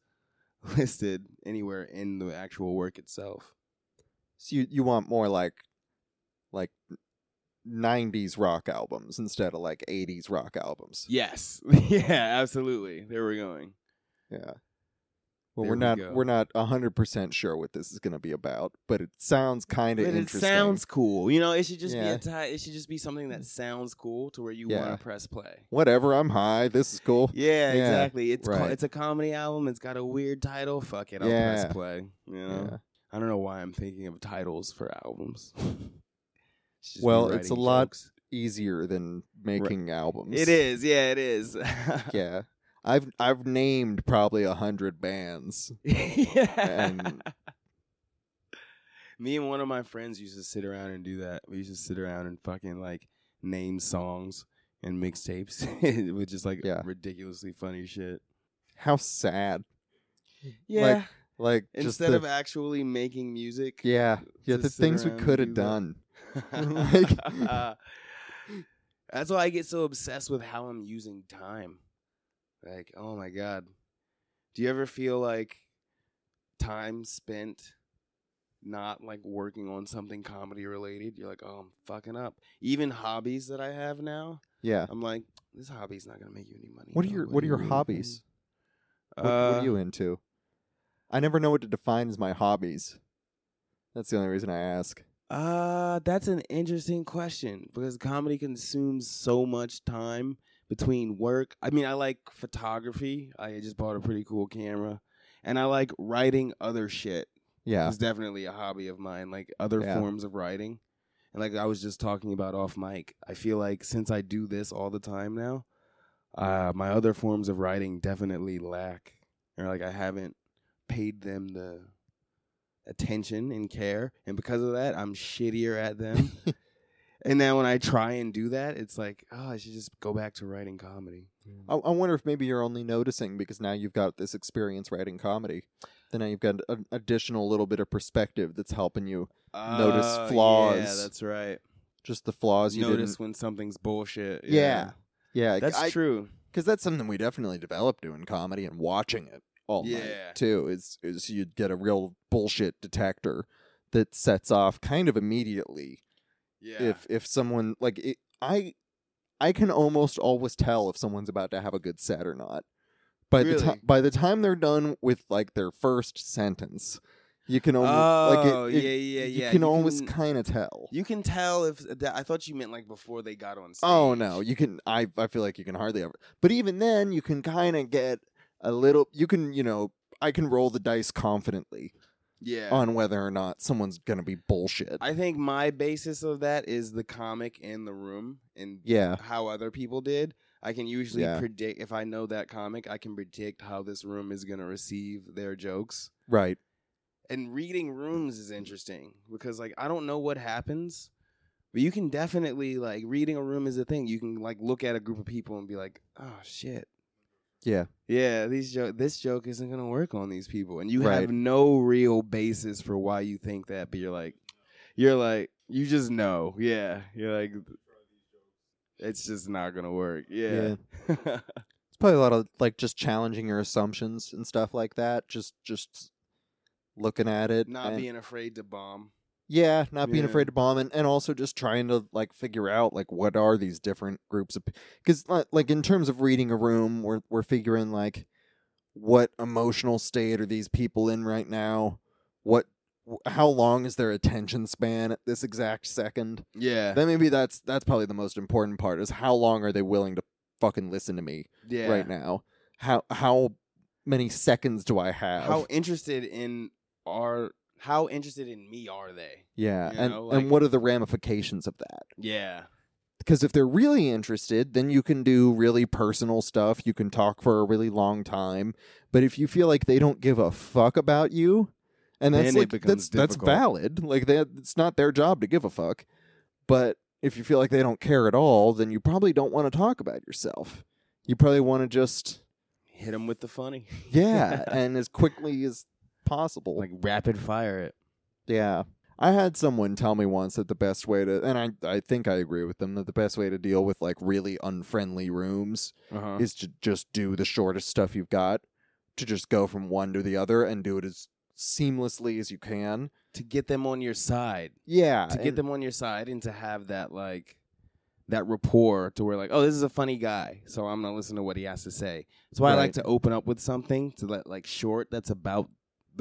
*laughs* listed anywhere in the actual work itself. so you you want more like like 90s rock albums instead of like 80s rock albums. Yes. *laughs* yeah, absolutely. There we're going. Yeah. Well, There we're not go. we're not hundred percent sure what this is going to be about, but it sounds kind of But it sounds cool. You know, it should just Yeah. be a ti- it should just be something that sounds cool to where you Yeah. want to press play. Whatever, I'm high. This is cool. Yeah, Yeah, exactly. It's co- it's a comedy album. It's got a weird title. Fuck it, I'll Yeah. press play. You know, Yeah. I don't know why I'm thinking of titles for albums. *laughs* Should just be Well, it's a writing lot- Easier than making albums. It is. Yeah, it is. *laughs* Yeah. I've I've named probably a hundred bands. *laughs* yeah. And- Me and one of my friends used to sit around and do that. We used to sit around and fucking like name songs and mixtapes *laughs* with just like Yeah. ridiculously funny shit. How sad. Yeah. Like just Instead the- of actually making music. yeah, yeah, the things we could have done. *laughs* Like- That's why I get so obsessed with how I'm using time. Like, oh my god. Do you ever feel like time spent not like working on something comedy related? You're like, oh, I'm fucking up. Even hobbies that I have now, Yeah. I'm like, this hobby's not gonna make you any money. What are your What are your hobbies? What, what Uh, are you into? I never know what to define as my hobbies. That's the only reason I ask. Uh, that's an interesting question because comedy consumes so much time between work. I mean, I like photography. I just bought a pretty cool camera. And I like writing other shit. Yeah. It's definitely a hobby of mine, like other Yeah. forms of writing. And like I was just talking about off mic, I feel like since I do this all the time now, uh, my other forms of writing definitely lack. Or like I haven't paid them the attention and care. And because of that, I'm shittier at them. *laughs* and now when I try and do that, it's like, oh, I should just go back to writing comedy. I, I wonder if maybe you're only noticing because now you've got this experience writing comedy. Then now you've got an additional little bit of perspective that's helping you Notice Oh, flaws. Yeah, that's right. just the flaws you Notice didn't. when something's bullshit. Yeah. Yeah, That's true. because that's something we definitely developed doing comedy and watching it all night Yeah. too. Is is you'd get a real bullshit detector that sets off kind of immediately Yeah. if if someone like it, I I can almost always tell if someone's about to have a good set or not. By the Really? time by the time they're done with like their first sentence, you can almost like Oh, it, it- yeah, yeah, you can You almost kind of tell. You can tell if that, I thought you meant like before they got on stage. Oh no, you can. I I feel like you can hardly ever. But even then, you can kind of get a little. You can you know. I can roll the dice confidently yeah. on whether or not someone's gonna be bullshit. I think my basis of that is the comic in the room and yeah, how other people did. I can usually Yeah. predict if I know that comic, I can predict how this room is going to receive their jokes. right. And reading rooms is interesting because like I don't know what happens, but you can definitely like reading a room is a thing. You can like look at a group of people and be like, "Oh shit. Yeah, Yeah, these jo- this joke isn't going to work on these people." And you Right. have no real basis for why you think that, but you're like you're like you just know. Yeah. You're like it's just not going to work. Yeah. *laughs* It's probably a lot of like just challenging your assumptions and stuff like that. Just just looking at it. not being afraid to bomb. Yeah, not being Yeah. afraid to bomb, and, and also just trying to like figure out like what are these different groups of because like in terms of reading a room, we're we're figuring like what emotional state are these people in right now, what how long is their attention span at this exact second. Yeah. Then maybe that's that's probably the most important part is how long are they willing to fucking listen to me yeah. right now? How how many seconds do I have? How interested in are how interested in me are they? yeah, you and know, and what are the ramifications of that? Yeah. because if they're really interested, then you can do really personal stuff. You can talk for a really long time. But if you feel like they don't give a fuck about you, and that's like that's that's valid. Like that, it's not their job to give a fuck. But if you feel like they don't care at all, then you probably don't want to talk about yourself. You probably want to just Hit them with the funny. yeah, *laughs* and as quickly as possible. like rapid fire it. Yeah. I had someone tell me once that the best way to and I I think I agree with them that the best way to deal with like really unfriendly rooms Uh-huh. is to just do the shortest stuff you've got to just go from one to the other and do it as seamlessly as you can. to get them on your side. Yeah. to get and- them on your side and to have that like that rapport to where like oh this is a funny guy so i'm gonna listen to what he has to say that's why i like Right. to open up with something to let like short that's about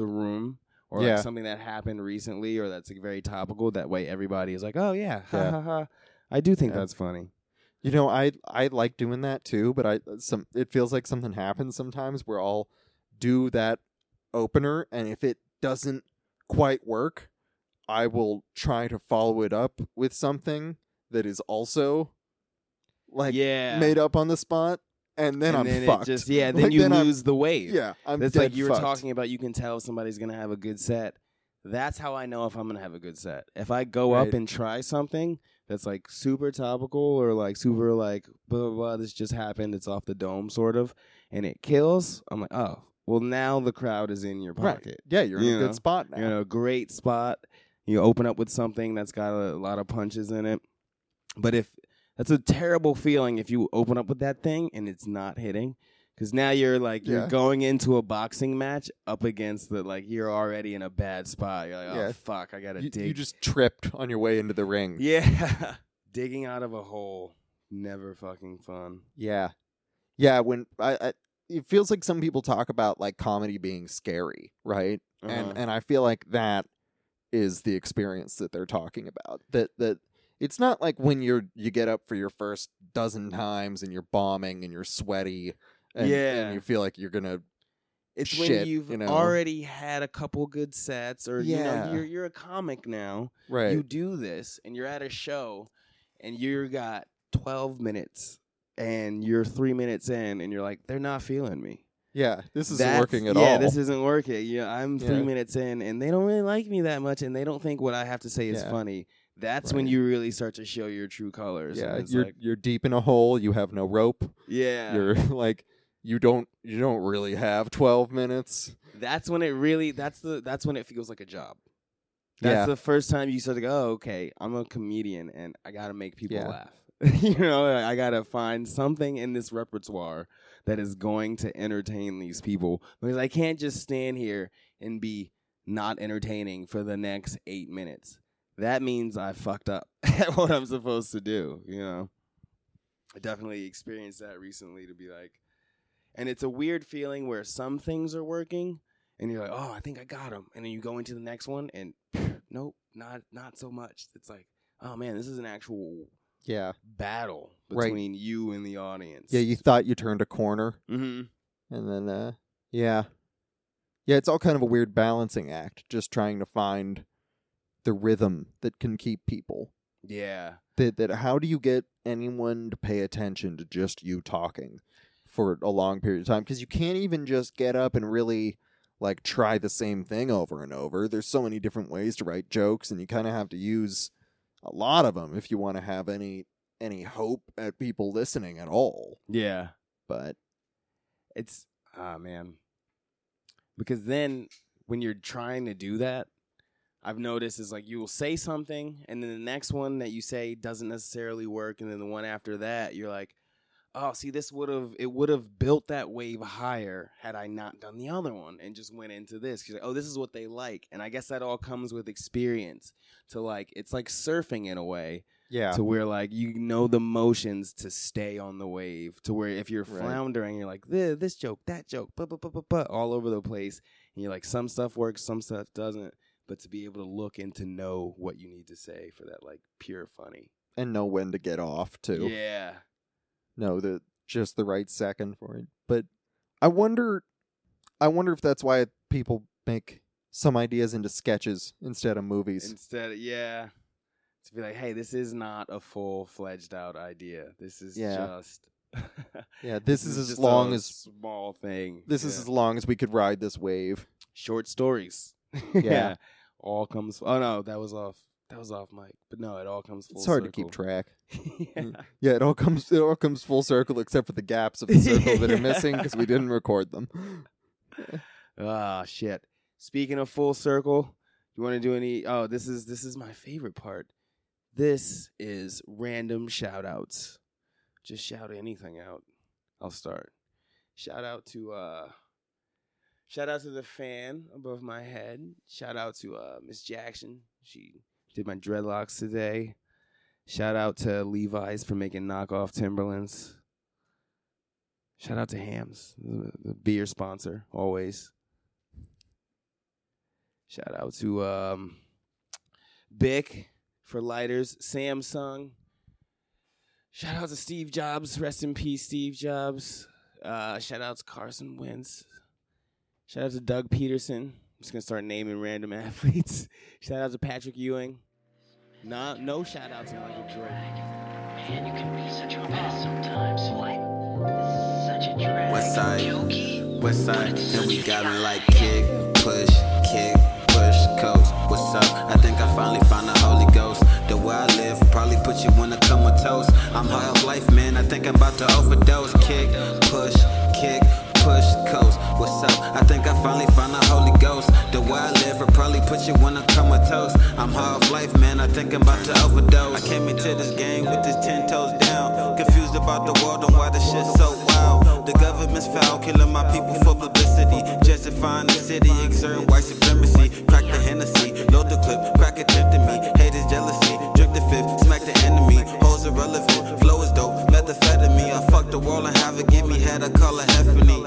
the room or Yeah. like something that happened recently or that's like very topical that way everybody is like oh yeah ha Yeah. ha ha i do think Yeah. that's funny You know, I I like doing that too, but I uh, some it feels like something happens sometimes where I'll do that opener and if it doesn't quite work, I will try to follow it up with something that is also like yeah made up on the spot and then and I'm then fucked. just yeah *laughs* then Like, you then I'm- lose the wave yeah, I'm That's like you were talking about. You can tell if somebody's gonna have a good set. That's how I know if I'm gonna have a good set. If I go Right. up and try something that's like super topical or like super like blah blah blah. This just happened. It's off the dome, sort of, and it kills. I'm like, oh, well now the crowd is in your Right. pocket. Yeah, you're in You a good spot now. You're in a great spot. You open up with something that's got a lot of punches in it. But if that's a terrible feeling if you open up with that thing and it's not hitting. Because now you're like you're Yeah. going into a boxing match up against the like you're already in a bad spot. You're like, oh Yeah. fuck, I gotta you, dig. you just tripped on your way into the ring. yeah, *laughs* digging out of a hole, never fucking fun. Yeah. Yeah, when I, I it feels like some people talk about like comedy being scary, right? Uh-huh. And and I feel like that is the experience that they're talking about. That that it's not like when you're you get up for your first dozen times and you're bombing and you're sweaty and, Yeah. and you feel like you're gonna It's shit, when you've you know? already had a couple good sets, or you know you're you're a comic now. right. you do this and you're at a show and you got 12 minutes and you're three minutes in and you're like they're not feeling me yeah, this isn't That's- working at yeah all. Yeah, this isn't working yeah i'm three Yeah. minutes in and they don't really like me that much and they don't think what i have to say is Yeah. funny that's when you really start to show your true colors yeah, it's you're like you're deep in a hole. You have no rope. yeah You're *laughs* like you don't you don't really have twelve minutes. that's when it really that's the that's when it feels like a job that's yeah, the first time you start to go, oh, okay, I'm a comedian and I got to make people Yeah. laugh. *laughs* you know, I got to find something in this repertoire that is going to entertain these people because I can't just stand here and be not entertaining for the next eight minutes. That means I fucked up *laughs* at what I'm supposed to do, you know? I definitely experienced that recently to be like, and it's a weird feeling where some things are working and you're like, oh, I think I got them." And then you go into the next one and *laughs* nope, not not so much. It's like, oh man, this is an actual yeah, battle Right. between you and the audience. yeah. You thought you turned a corner. hmm And then, uh, yeah, yeah, it's all kind of a weird balancing act, just trying to find the rhythm that can keep people. Yeah. That that how do you get anyone to pay attention to just you talking for a long period of time? Because you can't even just get up and really like try the same thing over and over. There's so many different ways to write jokes, and you kind of have to use a lot of them if you want to have any any hope at people listening at all. Yeah. But It's ah man. Because then when you're trying to do that, I've noticed is like you will say something and then the next one that you say doesn't necessarily work and then the one after that you're like, oh, see, this would have it would have built that wave higher had I not done the other one and just went into this. Like, oh, this is what they like, and I guess that all comes with experience. To like, it's like surfing in a way. Yeah. To where like you know the motions to stay on the wave. To where if you're Right. floundering, you're like this, this joke, that joke, but but but but but all over the place, and you're like some stuff works, some stuff doesn't. But to be able to look and to know what you need to say for that like pure funny. and know when to get off too. Yeah. know the just the right second for it. But I wonder, I wonder if that's why people make some ideas into sketches instead of movies. Instead, yeah, to be like, hey, this is not a full fledged out idea. This is Yeah. just. *laughs* yeah, this is as long a as small thing. this is as long as we could ride this wave. short stories. *laughs* Yeah. All comes. Oh no, that was off. That was off mic. But no, it all comes. Full It's hard to keep track. *laughs* yeah. Yeah, it all comes it all comes full circle except for the gaps of the circle that are *laughs* missing because we didn't record them. *laughs* Ah, shit. Speaking of full circle, do you want to do any? Oh, this is this is my favorite part. This is random shout outs. Just shout anything out. I'll start. Shout out to uh shout out to the fan above my head. Shout out to uh Miss Jackson. She did my dreadlocks today. Shout out to Levi's for making knockoff Timberlands. Shout out to Hamm's, the, beer sponsor, always. Shout out to um, Bic for lighters, Samsung. Shout out to Steve Jobs, rest in peace, Steve Jobs. Uh, shout out to Carson Wentz. Shout out to Doug Pederson. I'm just gonna start naming random *laughs* athletes. shout out to Patrick Ewing. Nah, no shout out to Michael Jordan. Man, you can be such a mess sometimes. What? This is such a drag. West side, Jokey. west side, and we got 'em like kick, push, kick, push, coast. What's up? I think I finally found the Holy Ghost. The way I live probably put you in a comatose. I'm high off life, man. I think I'm about to overdose. Kick, push, kick, push, coast. What's up? I think I finally found the Holy Ghost. The way I live will probably put you in a comatose. I'm half life, man. I think I'm about to overdose. I came into this game with this ten toes down, confused about the world and why the shit's so wild. The government's foul, killing my people for publicity. Justifying the city, exerting white supremacy. Crack the Hennessy, load the clip, crack it tempting me. Haters jealousy, drink the fifth, smack the enemy. Irrelevant, flow is dope, methamphetamine. I fuck the world and have it give me head, I call it Heffany.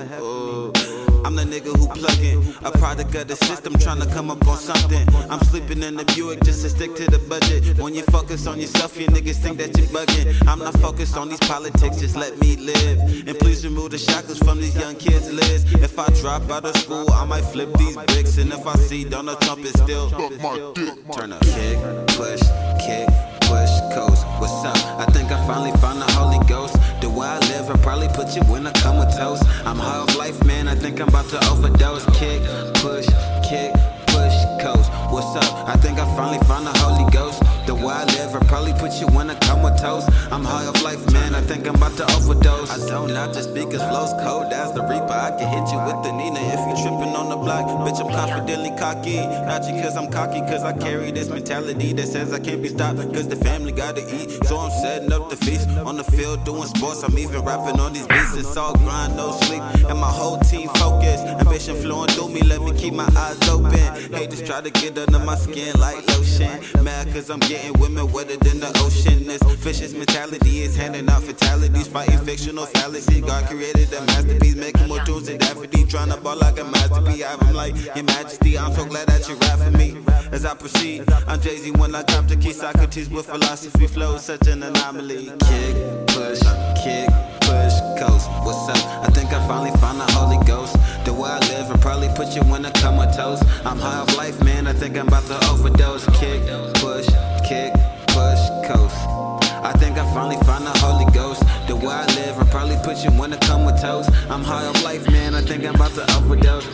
I'm the nigga who plugging, a product of the system, trying to come up on something. I'm sleeping in the Buick just to stick to the budget. When you focus on yourself, you niggas think that you're bugging. I'm not focused on these politics, just let me live. And please remove the shackles from these young kids' lids. If I drop out of school, I might flip these bricks. And if I see Donald Trump it's still turn up, kick, push, kick, push, coast. What's up? I think I finally found the Holy Ghost. The way I live, I probably put you in a comatose. I'm high off life, man. I think I'm about to overdose. Kick, push, kick, push, coast. What's up? I think I finally found the Holy Ghost. The way I live, I probably put you in a comatose. I'm high off life, man. I think I'm about to overdose. I don't not just speak as flows cold as the reaper. I can hit you with the Nina if you tripping on the block. Bitch, I'm confidently cocky. Not you cause I'm cocky, cause I carry this mentality that says I can't be stopped. Cause the family gotta eat. So I'm setting up the feast. On the field doing sports, I'm even rapping on these beats. It's all grind, no sleep. And my whole team focused. Ambition flowing through me, let me keep my eyes open. Haters try to get under my skin like lotion. Mad cause I'm getting women wetter than the ocean. This vicious mentality is handing out fatalities, fighting fictional fallacies. God created a masterpiece, making more tunes than Daffodil. Trying to ball like a masterpiece. I'm like, Your Majesty, I'm so glad that you rap for me. As I proceed, I'm Jay Z when I drop the key. Socrates with philosophy flow, such an anomaly. Kick, push, kick, push, coast. What's up? I think I finally found the Holy Ghost. The way I live, I probably put you in a comatose. I'm high off life, man. I think I'm about to overdose. Kick, push, kick, push, coast. I think I finally found the Holy Ghost. The way I live, I probably put you come with comatose. I'm high off life, man. I think I'm about to overdose.